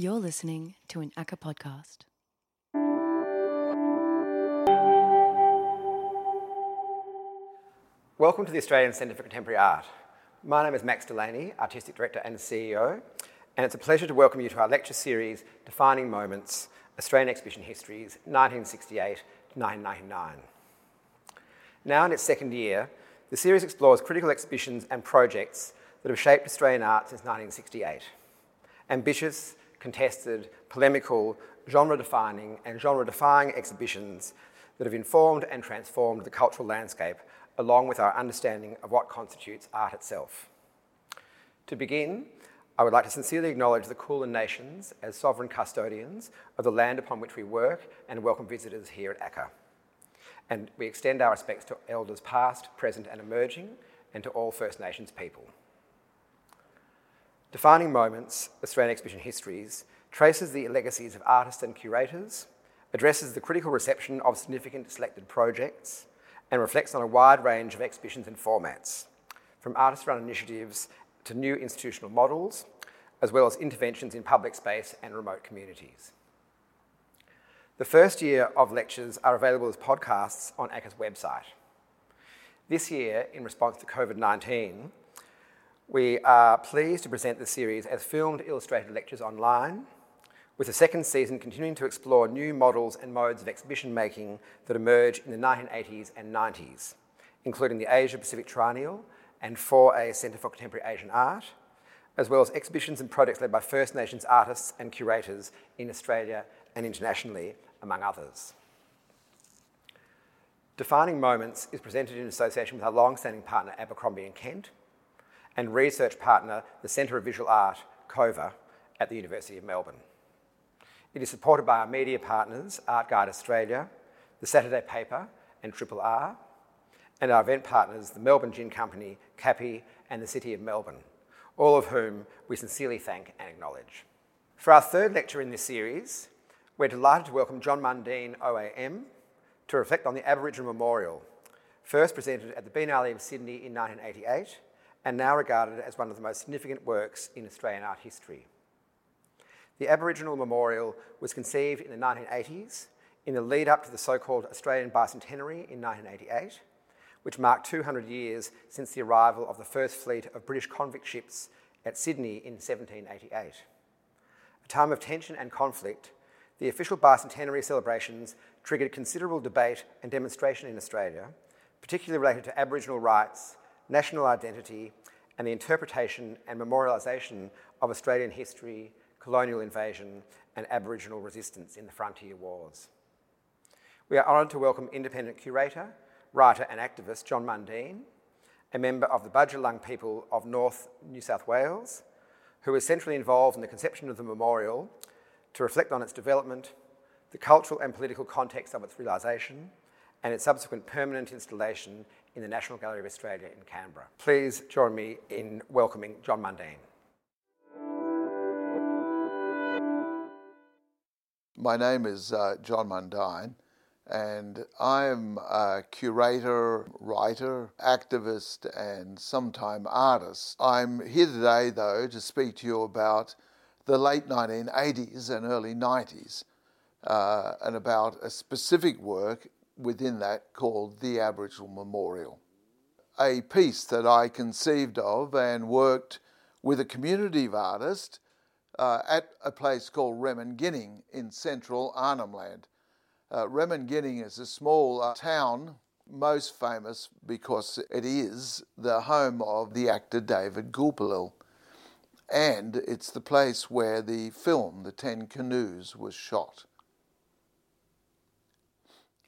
You're listening to an ACCA podcast. Welcome to the Australian Centre for Contemporary Art. My name is Max Delaney, Artistic Director and CEO, and it's a pleasure to welcome you to our lecture series, Defining Moments Australian Exhibition Histories 1968 to 1999. Now in its second year, the series explores critical exhibitions and projects that have shaped Australian art since 1968. Ambitious, contested, polemical, genre defining, and genre defying exhibitions that have informed and transformed the cultural landscape, along with our understanding of what constitutes art itself. To begin, I would like to sincerely acknowledge the Kulin Nations as sovereign custodians of the land upon which we work and welcome visitors here at ACCA. And we extend our respects to elders past, present, and emerging, and to all First Nations people. Defining Moments, Australian Exhibition Histories, traces the legacies of artists and curators, addresses the critical reception of significant selected projects, and reflects on a wide range of exhibitions and formats, from artist run initiatives to new institutional models, as well as interventions in public space and remote communities. The first year of lectures are available as podcasts on ACCA's website. This year, in response to COVID 19, we are pleased to present the series as filmed illustrated lectures online, with the second season continuing to explore new models and modes of exhibition making that emerged in the 1980s and 90s, including the Asia Pacific Triennial and 4A Centre for Contemporary Asian Art, as well as exhibitions and projects led by First Nations artists and curators in Australia and internationally, among others. Defining Moments is presented in association with our long-standing partner Abercrombie and Kent and research partner the Centre of Visual Art, COVA, at the University of Melbourne. It is supported by our media partners, Art Guide Australia, the Saturday Paper, and Triple R, and our event partners, the Melbourne Gin Company, Cappy, and the City of Melbourne, all of whom we sincerely thank and acknowledge. For our third lecture in this series, we're delighted to welcome John Mundine OAM to reflect on the Aboriginal Memorial, first presented at the Biennale of Sydney in 1988 and now regarded as one of the most significant works in Australian art history. The Aboriginal Memorial was conceived in the 1980s in the lead up to the so called Australian Bicentenary in 1988, which marked 200 years since the arrival of the first fleet of British convict ships at Sydney in 1788. A time of tension and conflict the official bicentenary celebrations triggered considerable debate and demonstration in Australia, particularly related to Aboriginal rights, national identity, and the interpretation and memorialisation of Australian history, colonial invasion, and Aboriginal resistance in the frontier wars. We are honoured to welcome independent curator, writer, and activist John Mundine, a member of the Bundjalung people of North New South Wales, who was centrally involved in the conception of the memorial to reflect on its development, the cultural and political context of its realisation, and its subsequent permanent installation in the National Gallery of Australia in Canberra. Please join me in welcoming John Mundine. My name is uh, John Mundine, and I am a curator, writer, activist, and sometime artist. I'm here today, though, to speak to you about the late 1980s and early 90s, uh, and about a specific work within that called the Aboriginal Memorial. A piece that I conceived of and worked with a community of artists uh, at a place called Ramingining in central Arnhem Land. Uh, is a small uh, town, most famous because it is the home of the actor David Gulpilil and it's the place where the film, The Ten Canoes, was shot.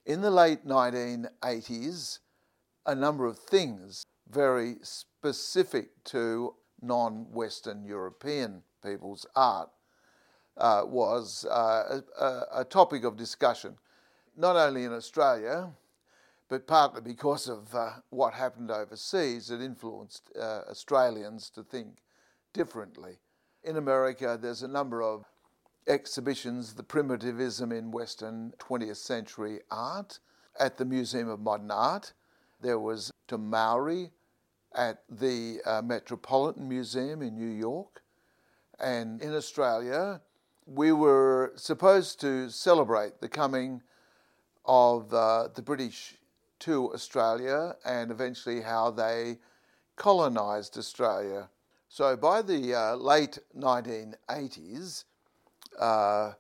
In the late 1980s, a number of things very specific to non Western European people's art uh, was uh, a, a topic of discussion, not only in Australia, but partly because of uh, what happened overseas, it influenced uh, Australians to think differently. In America, there's a number of exhibitions, the primitivism in Western 20th century art at the Museum of Modern Art. There was Te Maori at the uh, Metropolitan Museum in New York. And in Australia, We were supposed to celebrate the coming of uh, the British to Australia and eventually how they colonised Australia. So by the uh, late 1980s, uh,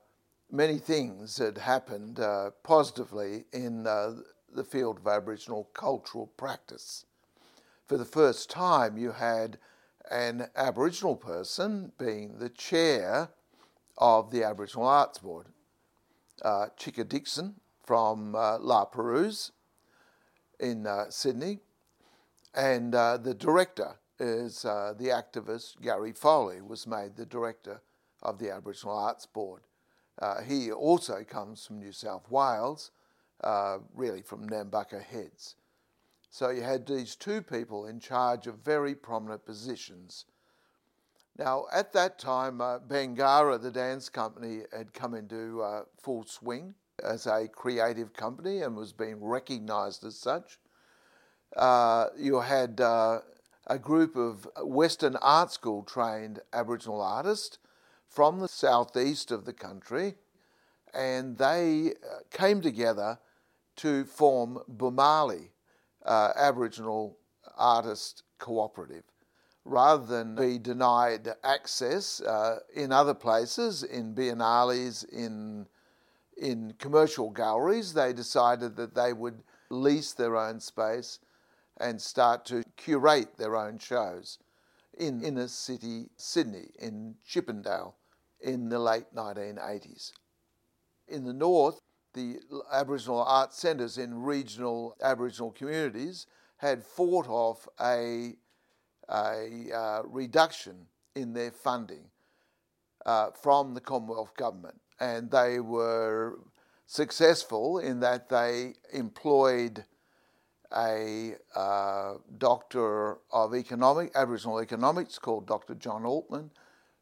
many things had happened uh, positively in uh, the field of Aboriginal cultural practice. For the first time, you had an Aboriginal person being the chair of the Aboriginal Arts Board. Uh, Chicka Dixon from uh, La Perouse in uh, Sydney, and uh, the director is the activist Gary Foley was made the director of the Aboriginal Arts Board. Uh, he also comes from New South Wales, uh, really from Nambucca Heads. So you had these two people in charge of very prominent positions. Now, at that time, uh, Bangarra, the dance company, had come into uh, full swing as a creative company and was being recognised as such. Uh, you had uh, a group of Western art school trained Aboriginal artists from the southeast of the country, and they uh, came together to form Boomalli, uh, Aboriginal Artist Cooperative. Rather than be denied access uh, in other places, in biennales, in in commercial galleries, they decided that they would lease their own space and start to curate their own shows in inner city Sydney, in Chippendale, in the late 1980s. In the north, the Aboriginal art centres in regional Aboriginal communities had fought off a, a uh, reduction in their funding uh, from the Commonwealth Government and they were successful in that they employed a uh, doctor of economic, Aboriginal economics called Dr. John Altman,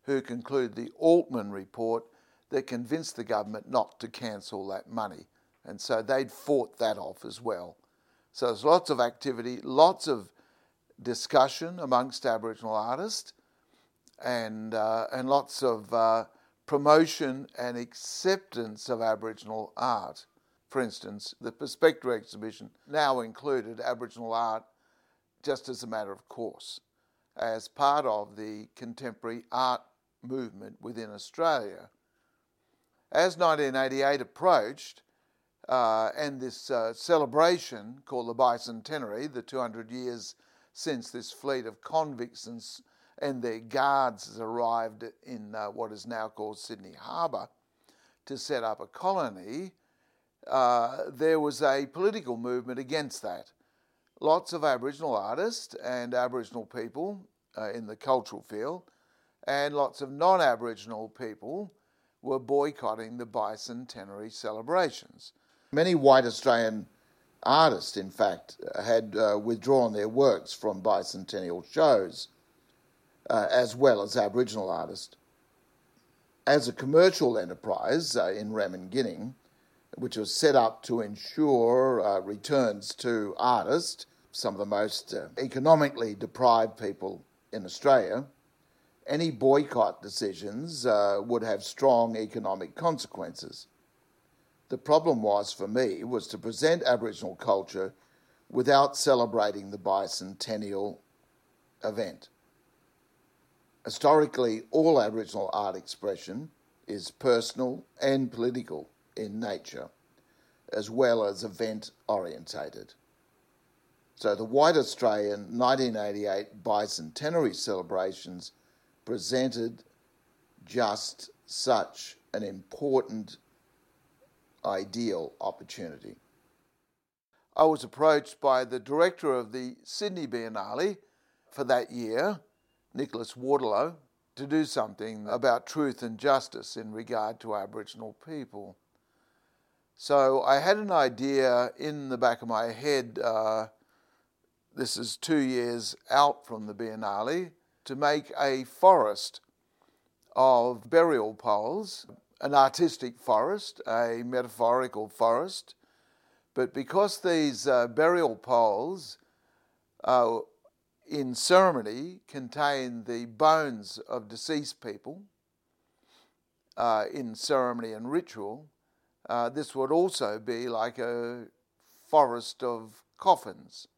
who concluded the Altman report that convinced the government not to cancel that money. And so they'd fought that off as well. So there's lots of activity, lots of discussion amongst Aboriginal artists, and, uh, and lots of uh, promotion and acceptance of Aboriginal art. For instance, the Perspective exhibition now included Aboriginal art just as a matter of course, as part of the contemporary art movement within Australia. As 1988 approached, uh, and this uh, celebration called the Bicentenary, the 200 years since this fleet of convicts and and their guards arrived in uh, what is now called Sydney Harbour to set up a colony, uh, there was a political movement against that. Lots of Aboriginal artists and Aboriginal people uh, in the cultural field, and lots of non Aboriginal people were boycotting the bicentenary celebrations. Many white Australian artists, in fact, had uh, withdrawn their works from bicentennial shows uh, as well as Aboriginal artists. As a commercial enterprise uh, in Ramingining, which was set up to ensure uh, returns to artists, some of the most uh, economically deprived people in Australia, any boycott decisions uh, would have strong economic consequences. The problem was for me was to present Aboriginal culture without celebrating the bicentennial event. Historically, all Aboriginal art expression is personal and political in nature, as well as event orientated. So the White Australian 1988 bicentenary celebrations presented just such an important ideal opportunity. I was approached by the director of the Sydney Biennale for that year Nicholas Waterlow to do something about truth and justice in regard to Aboriginal people. So I had an idea in the back of my head. Uh, this is two years out from the Biennale to make a forest of burial poles, an artistic forest, a metaphorical forest. But because these uh, burial poles uh, in ceremony contain the bones of deceased people. uh, in ceremony and ritual, uh, this would also be like a forest of coffins.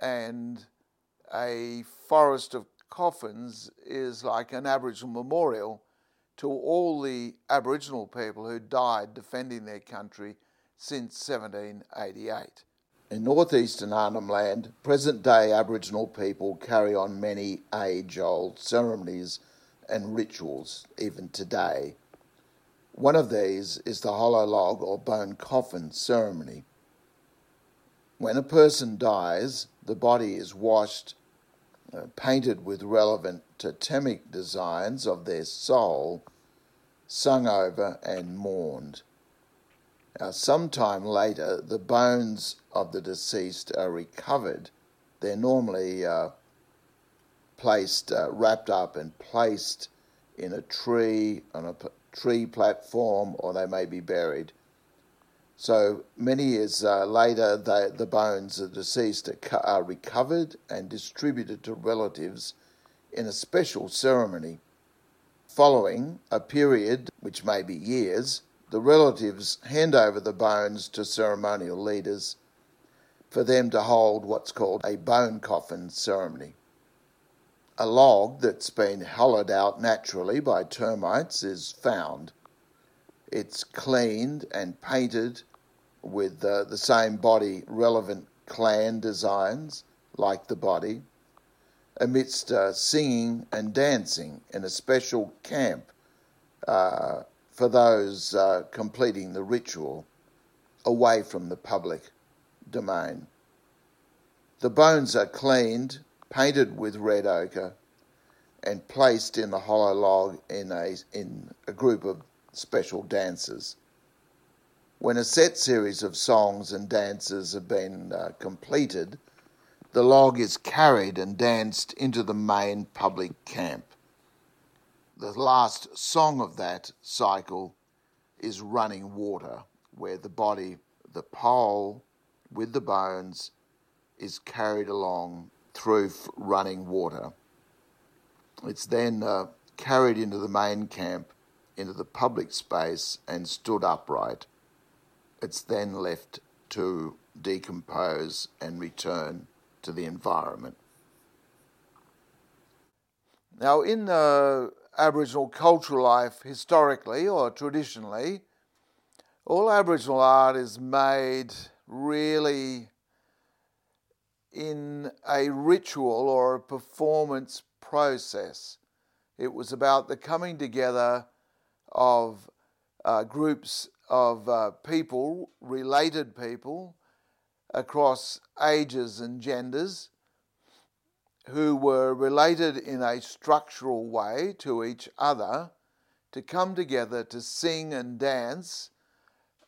And a forest of coffins is like an Aboriginal memorial to all the Aboriginal people who died defending their country since 1788. In northeastern Arnhem Land, present day Aboriginal people carry on many age old ceremonies and rituals even today. One of these is the hollow log or bone coffin ceremony. When a person dies, the body is washed, uh, painted with relevant totemic designs of their soul, sung over, and mourned. Now, sometime later, the bones of the deceased are recovered. They're normally uh, placed, uh, wrapped up, and placed in a tree, on a tree platform, or they may be buried. So many years uh, later, they, the bones of the deceased are, are recovered and distributed to relatives in a special ceremony. Following a period, which may be years, the relatives hand over the bones to ceremonial leaders for them to hold what's called a bone coffin ceremony. A log that's been hollowed out naturally by termites is found. It's cleaned and painted with uh, the same body relevant clan designs like the body, amidst uh, singing and dancing in a special camp uh, for those uh, completing the ritual away from the public domain. The bones are cleaned, painted with red ochre, and placed in the hollow log in a, in a group of special dances. When a set series of songs and dances have been uh, completed, the log is carried and danced into the main public camp the last song of that cycle is Running Water, where the body, the pole with the bones, is carried along through running water. It's then uh, carried into the main camp, into the public space, and stood upright. It's then left to decompose and return to the environment. Now, in the Aboriginal cultural life historically or traditionally, all Aboriginal art is made really in a ritual or a performance process. It was about the coming together of uh, groups of uh, people, related people, across ages and genders, who were related in a structural way to each other to come together to sing and dance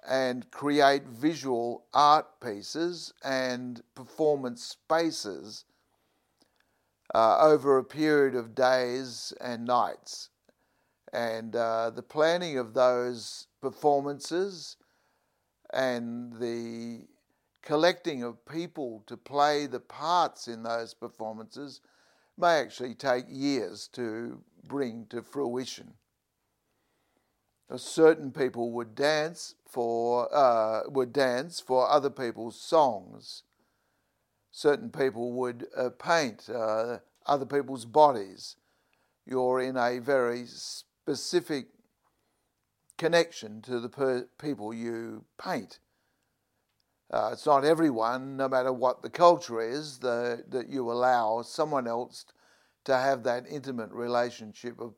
and create visual art pieces and performance spaces uh, over a period of days and nights. And uh, the planning of those performances and the collecting of people to play the parts in those performances may actually take years to bring to fruition. Certain people would dance for uh, would dance for other people's songs. Certain people would uh, paint uh, other people's bodies. You're in a very specific connection to the per- people you paint. Uh, it's not everyone, no matter what the culture is, the, that you allow someone else to have that intimate relationship of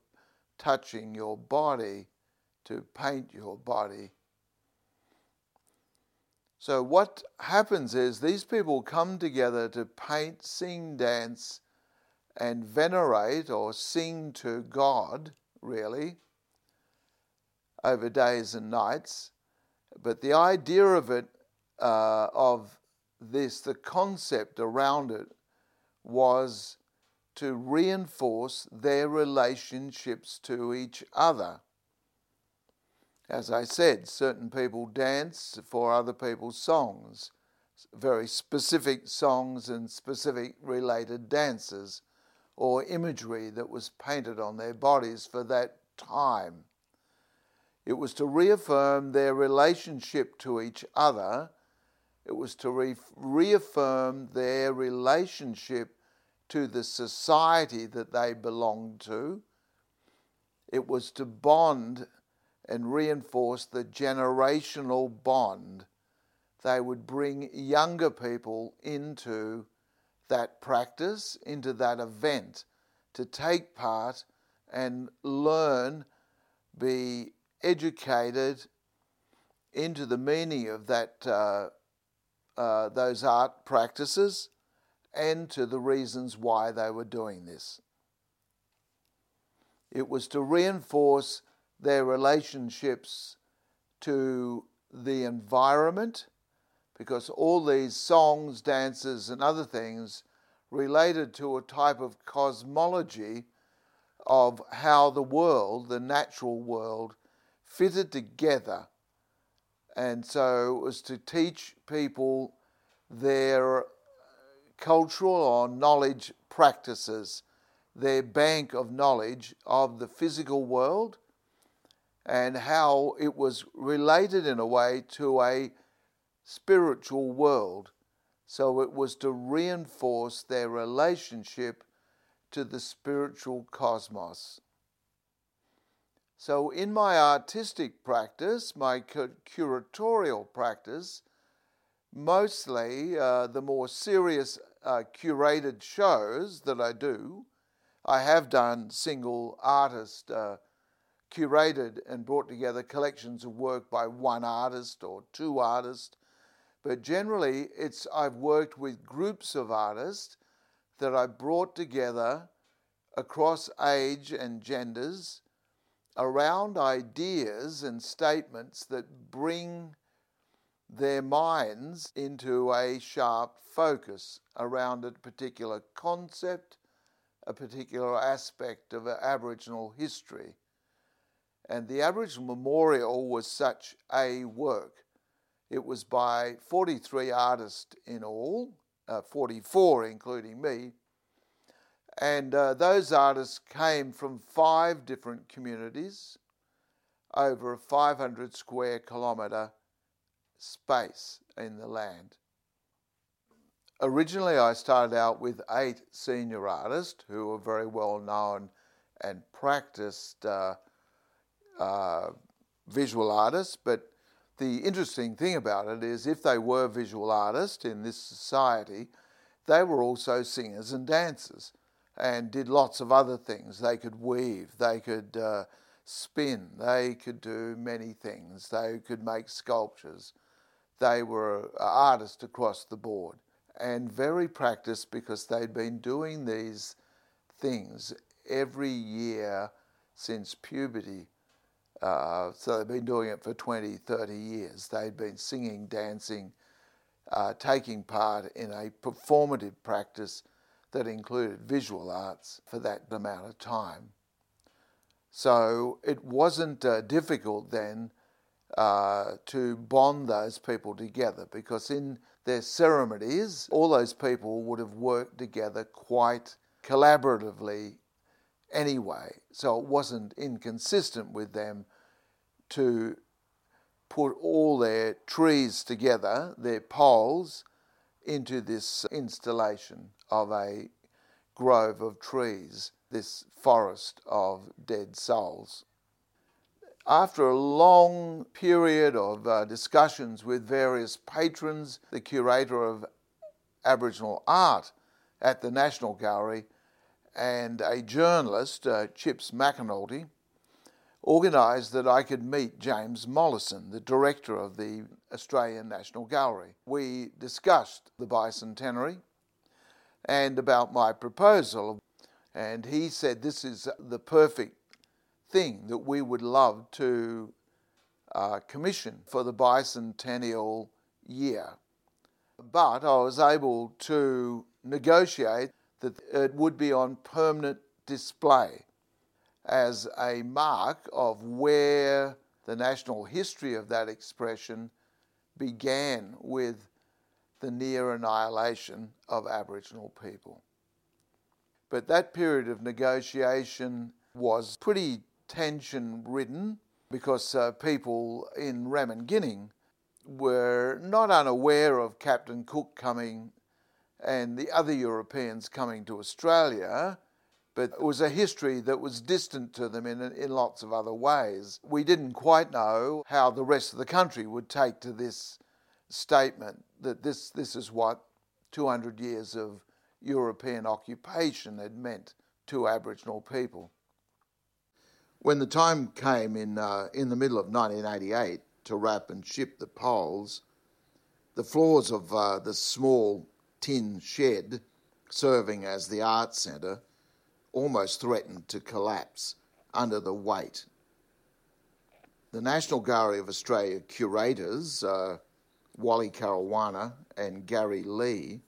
touching your body, to paint your body. So, what happens is these people come together to paint, sing, dance, and venerate or sing to God, really, over days and nights. But the idea of it uh, of this, the concept around it was to reinforce their relationships to each other. As I said, certain people dance for other people's songs, very specific songs and specific related dances, or imagery that was painted on their bodies for that time. It was to reaffirm their relationship to each other. It was to re- reaffirm their relationship to the society that they belonged to. It was to bond and reinforce the generational bond. They would bring younger people into that practice, into that event, to take part and learn, be educated into the meaning of that uh, uh, those art practices and to the reasons why they were doing this. It was to reinforce their relationships to the environment because all these songs, dances, and other things related to a type of cosmology of how the world, the natural world, fitted together. And so it was to teach people their cultural or knowledge practices, their bank of knowledge of the physical world and how it was related in a way to a spiritual world. So it was to reinforce their relationship to the spiritual cosmos. So, in my artistic practice, my curatorial practice, mostly uh, the more serious uh, curated shows that I do, I have done single artist uh, curated and brought together collections of work by one artist or two artists. But generally, it's I've worked with groups of artists that I brought together across age and genders around ideas and statements that bring their minds into a sharp focus around a particular concept, a particular aspect of Aboriginal history. And the Aboriginal Memorial was such a work. It was by 43 artists in all, uh, 44 including me, and uh, those artists came from five different communities over a 500 square kilometre space in the land. Originally, I started out with eight senior artists who were very well known and practiced uh, uh, visual artists. But the interesting thing about it is, if they were visual artists in this society, they were also singers and dancers and did lots of other things. They could weave, they could uh, spin, they could do many things, they could make sculptures. They were artists across the board and very practiced because they'd been doing these things every year since puberty. Uh, so they've been doing it for 20, 30 years. They'd been singing, dancing, uh, taking part in a performative practice that included visual arts for that amount of time. So it wasn't uh, difficult then uh, to bond those people together because in their ceremonies, all those people would have worked together quite collaboratively anyway. So it wasn't inconsistent with them to put all their trees together, their poles, into this installation of a grove of trees, this forest of dead souls. After a long period of uh, discussions with various patrons, the curator of Aboriginal art at the National Gallery, and a journalist, uh, Chips Mackinolty, organised that I could meet James Mollison, the director of the Australian National Gallery. We discussed the bicentenary and about my proposal, and he said this is the perfect thing that we would love to uh, commission for the bicentennial year. But I was able to negotiate that it would be on permanent display as a mark of where the national history of that expression began with the near annihilation of Aboriginal people. But that period of negotiation was pretty tension ridden because uh, people in Ramingining were not unaware of Captain Cook coming and the other Europeans coming to Australia, but it was a history that was distant to them in, in lots of other ways. We didn't quite know how the rest of the country would take to this statement that this, this is what 200 years of European occupation had meant to Aboriginal people. When the time came in, uh, in the middle of 1988 to wrap and ship the poles, the floors of uh, the small tin shed serving as the art centre almost threatened to collapse under the weight. The National Gallery of Australia curators, uh, Wally Caruana and Gary Lee,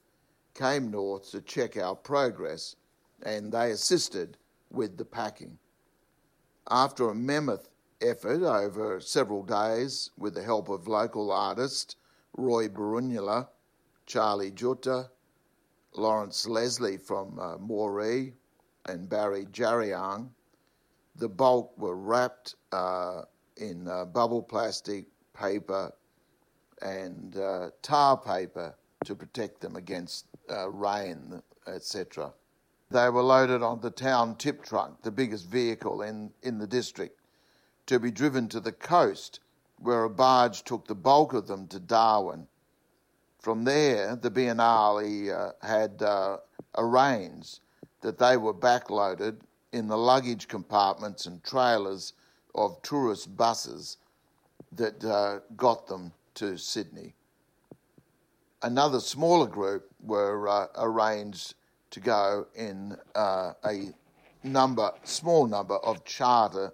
came north to check our progress and they assisted with the packing. After a mammoth effort over several days with the help of local artist Roy Barunula, Charlie Jutta, Lawrence Leslie from uh, Moree, and Barry Jariang. The bulk were wrapped uh, in uh, bubble plastic, paper, and uh, tar paper to protect them against uh, rain, etc. They were loaded on the town tip trunk, the biggest vehicle in, in the district, to be driven to the coast, where a barge took the bulk of them to Darwin. From there, the Biennale uh, had uh, arranged that they were backloaded in the luggage compartments and trailers of tourist buses that uh, got them to Sydney. Another smaller group were uh, arranged to go in uh, a number, small number of charter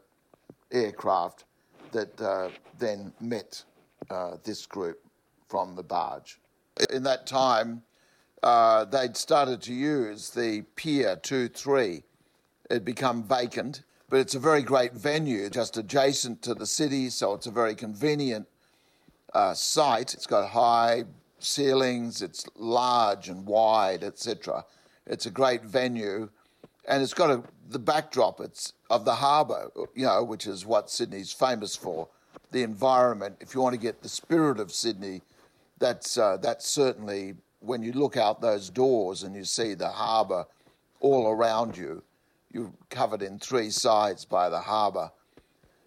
aircraft that uh, then met uh, this group from the barge. In that time, uh, they'd started to use the Pier 2 3. It'd become vacant, but it's a very great venue just adjacent to the city, so it's a very convenient uh, site. It's got high ceilings, it's large and wide, etc. It's a great venue, and it's got a, the backdrop it's of the harbour, you know, which is what Sydney's famous for. The environment. If you want to get the spirit of Sydney, that's uh, that's certainly when you look out those doors and you see the harbour all around you. You're covered in three sides by the harbour.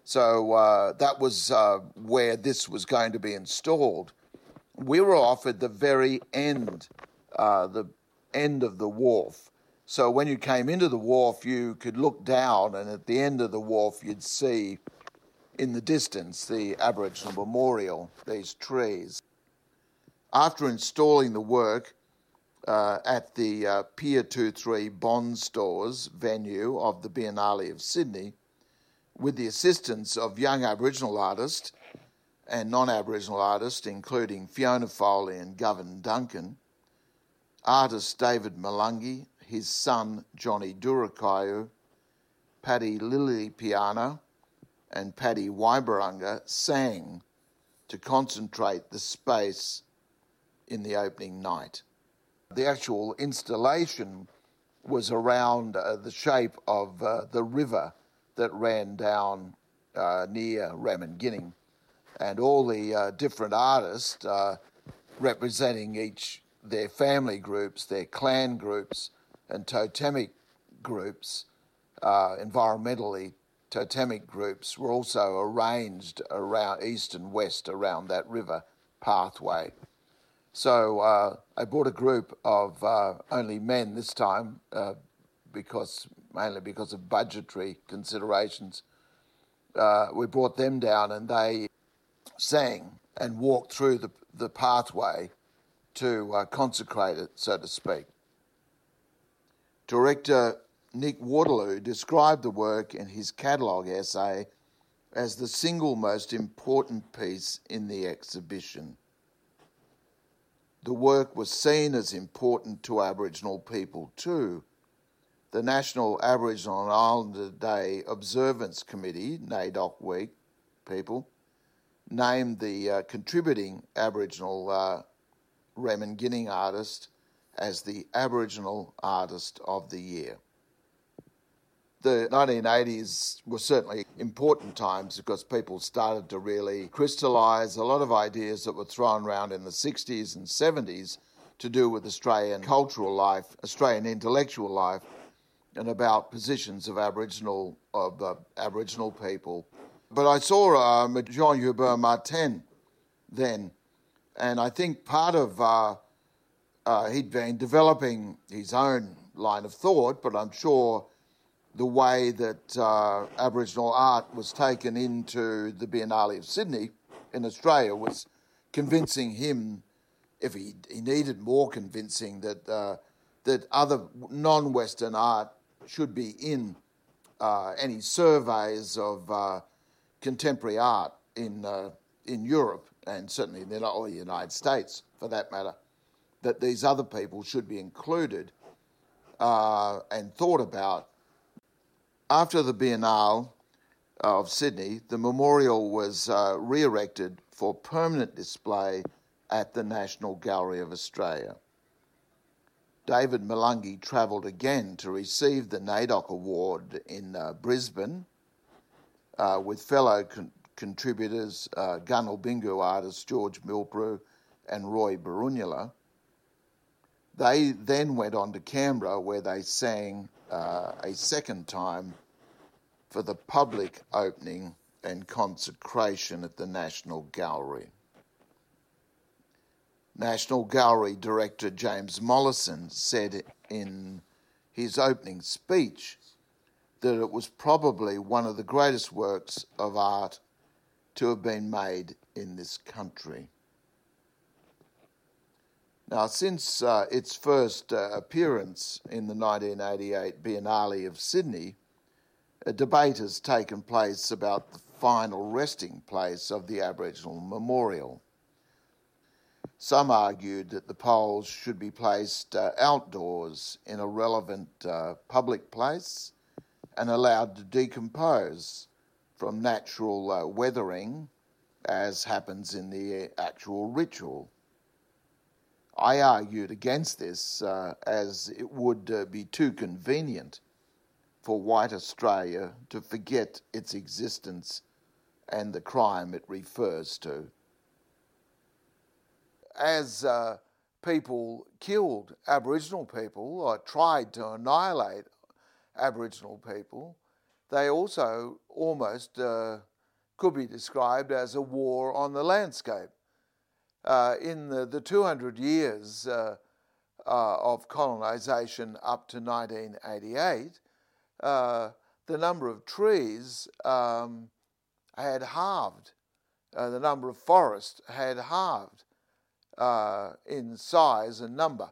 So uh, that was uh, where this was going to be installed. We were offered the very end, uh, the end of the wharf. So when you came into the wharf, you could look down, and at the end of the wharf, you'd see in the distance the Aboriginal memorial, these trees. After installing the work uh, at the uh, Pier 23 Bond Stores venue of the Biennale of Sydney, with the assistance of young Aboriginal artists and non Aboriginal artists, including Fiona Foley and Govern Duncan, artist David Malangi, his son Johnny Dhurrikayu, Paddy Lilipiana, and Paddy Wainburranga sang to concentrate the space in the opening night. The actual installation was around uh, the shape of uh, the river that ran down uh, near Ramingining, and all the uh, different artists uh, representing each their family groups, their clan groups, and totemic groups, uh, environmentally totemic groups, were also arranged around east and west around that river pathway. So uh, I brought a group of uh, only men this time, uh, because mainly because of budgetary considerations. Uh, we brought them down, and they sang and walked through the the pathway to uh, consecrate it, so to speak. Director Nick Waterlow described the work in his catalogue essay as the single most important piece in the exhibition the work was seen as important to Aboriginal people too. The National Aboriginal and Islander Day Observance Committee, NAIDOC Week people, named the uh, contributing Aboriginal uh, Ramingining artist as the Aboriginal Artist of the Year. The 1980s were certainly important times because people started to really crystallise a lot of ideas that were thrown around in the 60s and 70s to do with Australian cultural life, Australian intellectual life, and about positions of Aboriginal of uh, Aboriginal people. But I saw um, Jean Hubert Martin then, and I think part of uh, uh, he'd been developing his own line of thought, but I'm sure the way that uh, Aboriginal art was taken into the Biennale of Sydney in Australia was convincing him, if he, he needed more convincing, that, uh, that other non Western art should be in uh, any surveys of uh, contemporary art in, uh, in Europe and certainly in the United States for that matter, that these other people should be included uh, and thought about after the Biennale of Sydney, the memorial was uh, re erected for permanent display at the National Gallery of Australia. David Malangi travelled again to receive the NAIDOC Award in uh, Brisbane uh, with fellow con- contributors uh, Ganalbingu artist George Milpurrurru and Roy Barunula. They then went on to Canberra where they sang uh, a second time for the public opening and consecration at the National Gallery. National Gallery Director James Mollison said in his opening speech that it was probably one of the greatest works of art to have been made in this country. Now, since uh, its first uh, appearance in the 1988 Biennale of Sydney, a debate has taken place about the final resting place of the Aboriginal memorial. Some argued that the poles should be placed uh, outdoors in a relevant uh, public place and allowed to decompose from natural uh, weathering, as happens in the actual ritual. I argued against this uh, as it would uh, be too convenient for white Australia to forget its existence and the crime it refers to. As uh, people killed Aboriginal people or tried to annihilate Aboriginal people, they also almost uh, could be described as a war on the landscape. Uh, in the, the 200 years uh, uh, of colonisation up to 1988, uh, the number of trees um, had halved. Uh, the number of forests had halved uh, in size and number.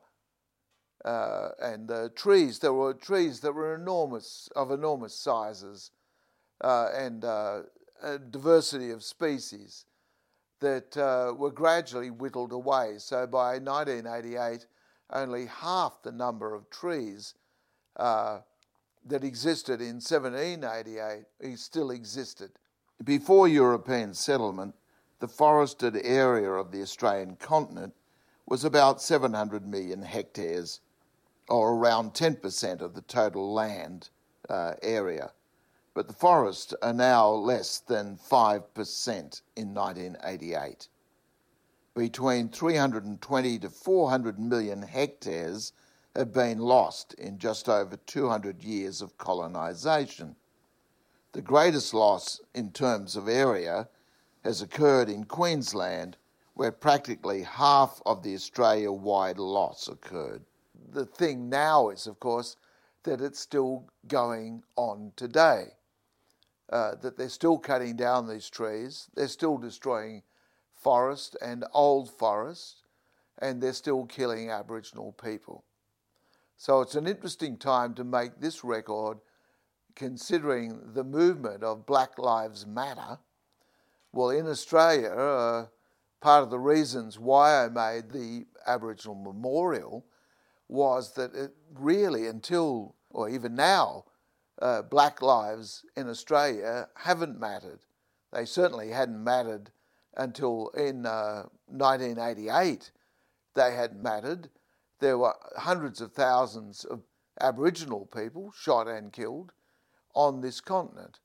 Uh, and the trees, there were trees that were enormous, of enormous sizes, uh, and uh, diversity of species that were gradually whittled away. So by 1988, only half the number of trees that existed in 1788 he still existed. Before European settlement, the forested area of the Australian continent was about 700 million hectares, or around 10% of the total land uh, area. But the forests are now less than 5% in 1988. Between 320 to 400 million hectares have been lost in just over 200 years of colonisation. The greatest loss in terms of area has occurred in Queensland, where practically half of the Australia wide loss occurred. The thing now is, of course, that it's still going on today. Uh, that they're still cutting down these trees, they're still destroying forest and old forest, and they're still killing Aboriginal people. So it's an interesting time to make this record considering the movement of Black Lives Matter. Well, in Australia, uh, part of the reasons why I made the Aboriginal Memorial was that it really, until, or even now, uh, black lives in Australia haven't mattered. They certainly hadn't mattered until in uh, 1988. They had mattered there were hundreds of thousands of Aboriginal people shot and killed, on this continent.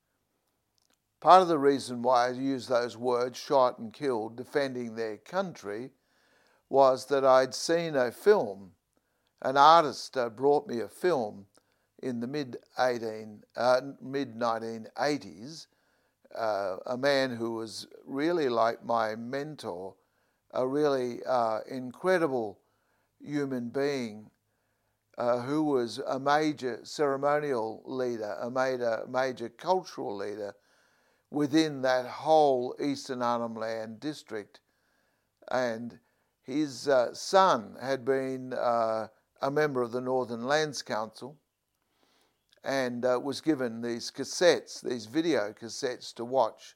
Part of the reason why I use those words, shot and killed, defending their country, was that I'd seen a film. An artist uh, brought me a film in the mid 18 uh, mid 1980s. Uh, a man who was really like my mentor, a really uh, incredible human being uh, who was a major ceremonial leader, a major, major cultural leader within that whole Eastern Arnhem Land district. And his uh, son had been uh, a member of the Northern Lands Council and uh, was given these cassettes, these video cassettes to watch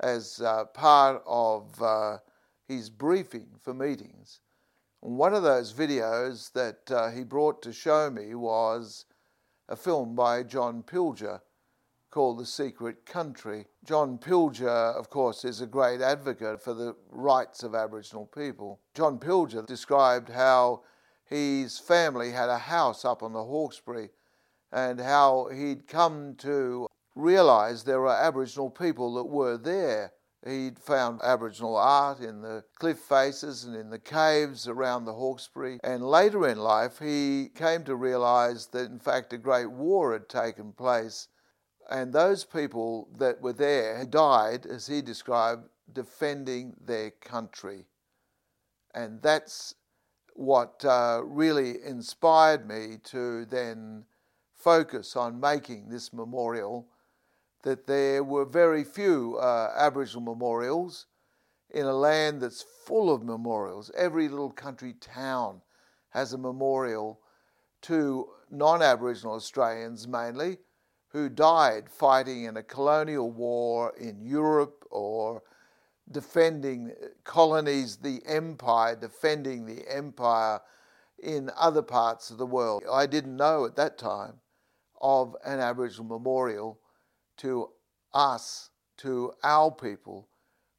as uh, part of uh, his briefing for meetings. One of those videos that uh, he brought to show me was a film by John Pilger called The Secret Country. John Pilger, of course, is a great advocate for the rights of Aboriginal people. John Pilger described how his family had a house up on the Hawkesbury and how he'd come to realize there were Aboriginal people that were there. He'd found Aboriginal art in the cliff faces and in the caves around the Hawkesbury. And later in life, he came to realize that, in fact, a great war had taken place. And those people that were there had died, as he described, defending their country. And that's what uh, really inspired me to then focus on making this memorial that there were very few uh, Aboriginal memorials in a land that's full of memorials. Every little country town has a memorial to non Aboriginal Australians mainly who died fighting in a colonial war in Europe or defending colonies, the empire, defending the empire in other parts of the world. I didn't know at that time of an Aboriginal memorial to us, to our people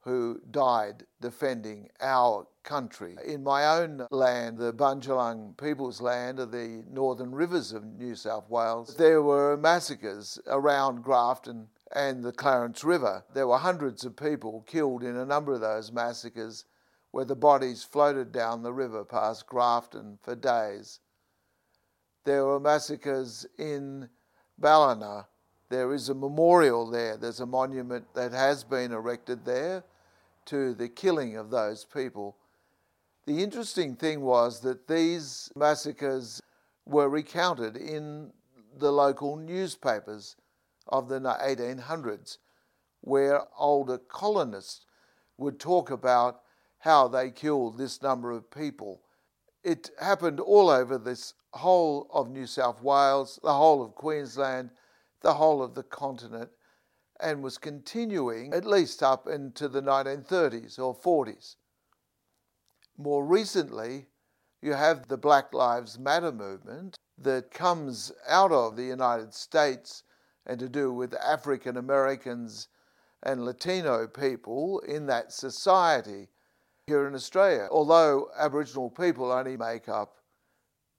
who died defending our country. In my own land, the Bundjalung people's land of the northern rivers of New South Wales, there were massacres around Grafton and the Clarence River. There were hundreds of people killed in a number of those massacres where the bodies floated down the river past Grafton for days. There were massacres in Ballina. There is a memorial there. There's a monument that has been erected there to the killing of those people. The interesting thing was that these massacres were recounted in the local newspapers of the 1800s, where older colonists would talk about how they killed this number of people. It happened all over this whole of New South Wales, the whole of Queensland, the whole of the continent, and was continuing at least up into the 1930s or 40s. More recently, you have the Black Lives Matter movement that comes out of the United States and to do with African Americans and Latino people in that society here in Australia. Although Aboriginal people only make up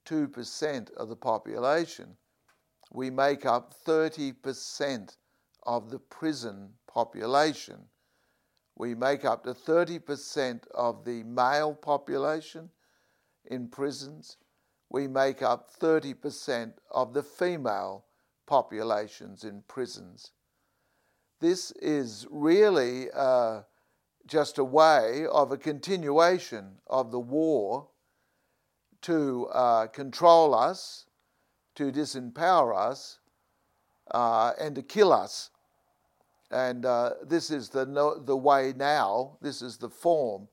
2% of the population, we make up 30% of the prison population. We make up to 30% of the male population in prisons. We make up 30% of the female populations in prisons. This is really uh, just a way of a continuation of the war to uh, control us, to disempower us, uh, and to kill us. And uh, this is the, no, the way now, this is the form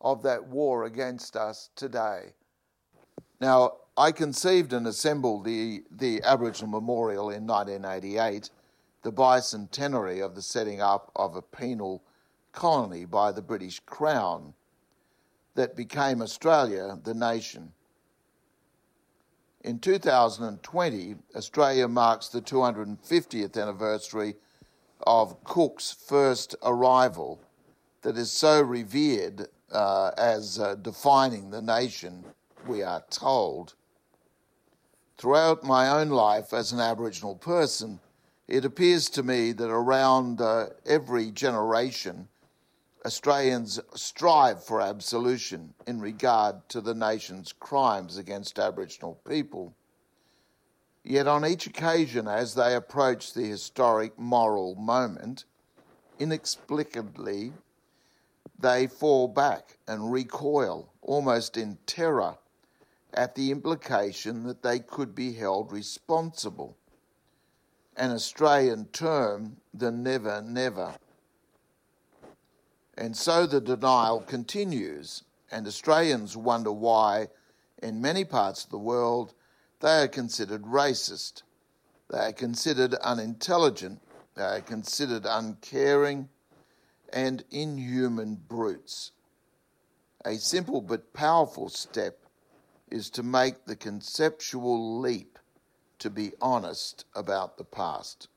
of that war against us today. Now, I conceived and assembled the, the Aboriginal Memorial in 1988, the bicentenary of the setting up of a penal colony by the British Crown that became Australia, the nation. In 2020, Australia marks the 250th anniversary of Cook's first arrival, that is so revered uh, as uh, defining the nation, we are told. Throughout my own life as an Aboriginal person, It appears to me that around uh, every generation, Australians strive for absolution in regard to the nation's crimes against Aboriginal people. Yet on each occasion, as they approach the historic moral moment, inexplicably they fall back and recoil, almost in terror, at the implication that they could be held responsible. An Australian term, the never never. And so the denial continues, and Australians wonder why, in many parts of the world, they are considered racist, they are considered unintelligent, they are considered uncaring and inhuman brutes. A simple but powerful step is to make the conceptual leap to be honest about the past.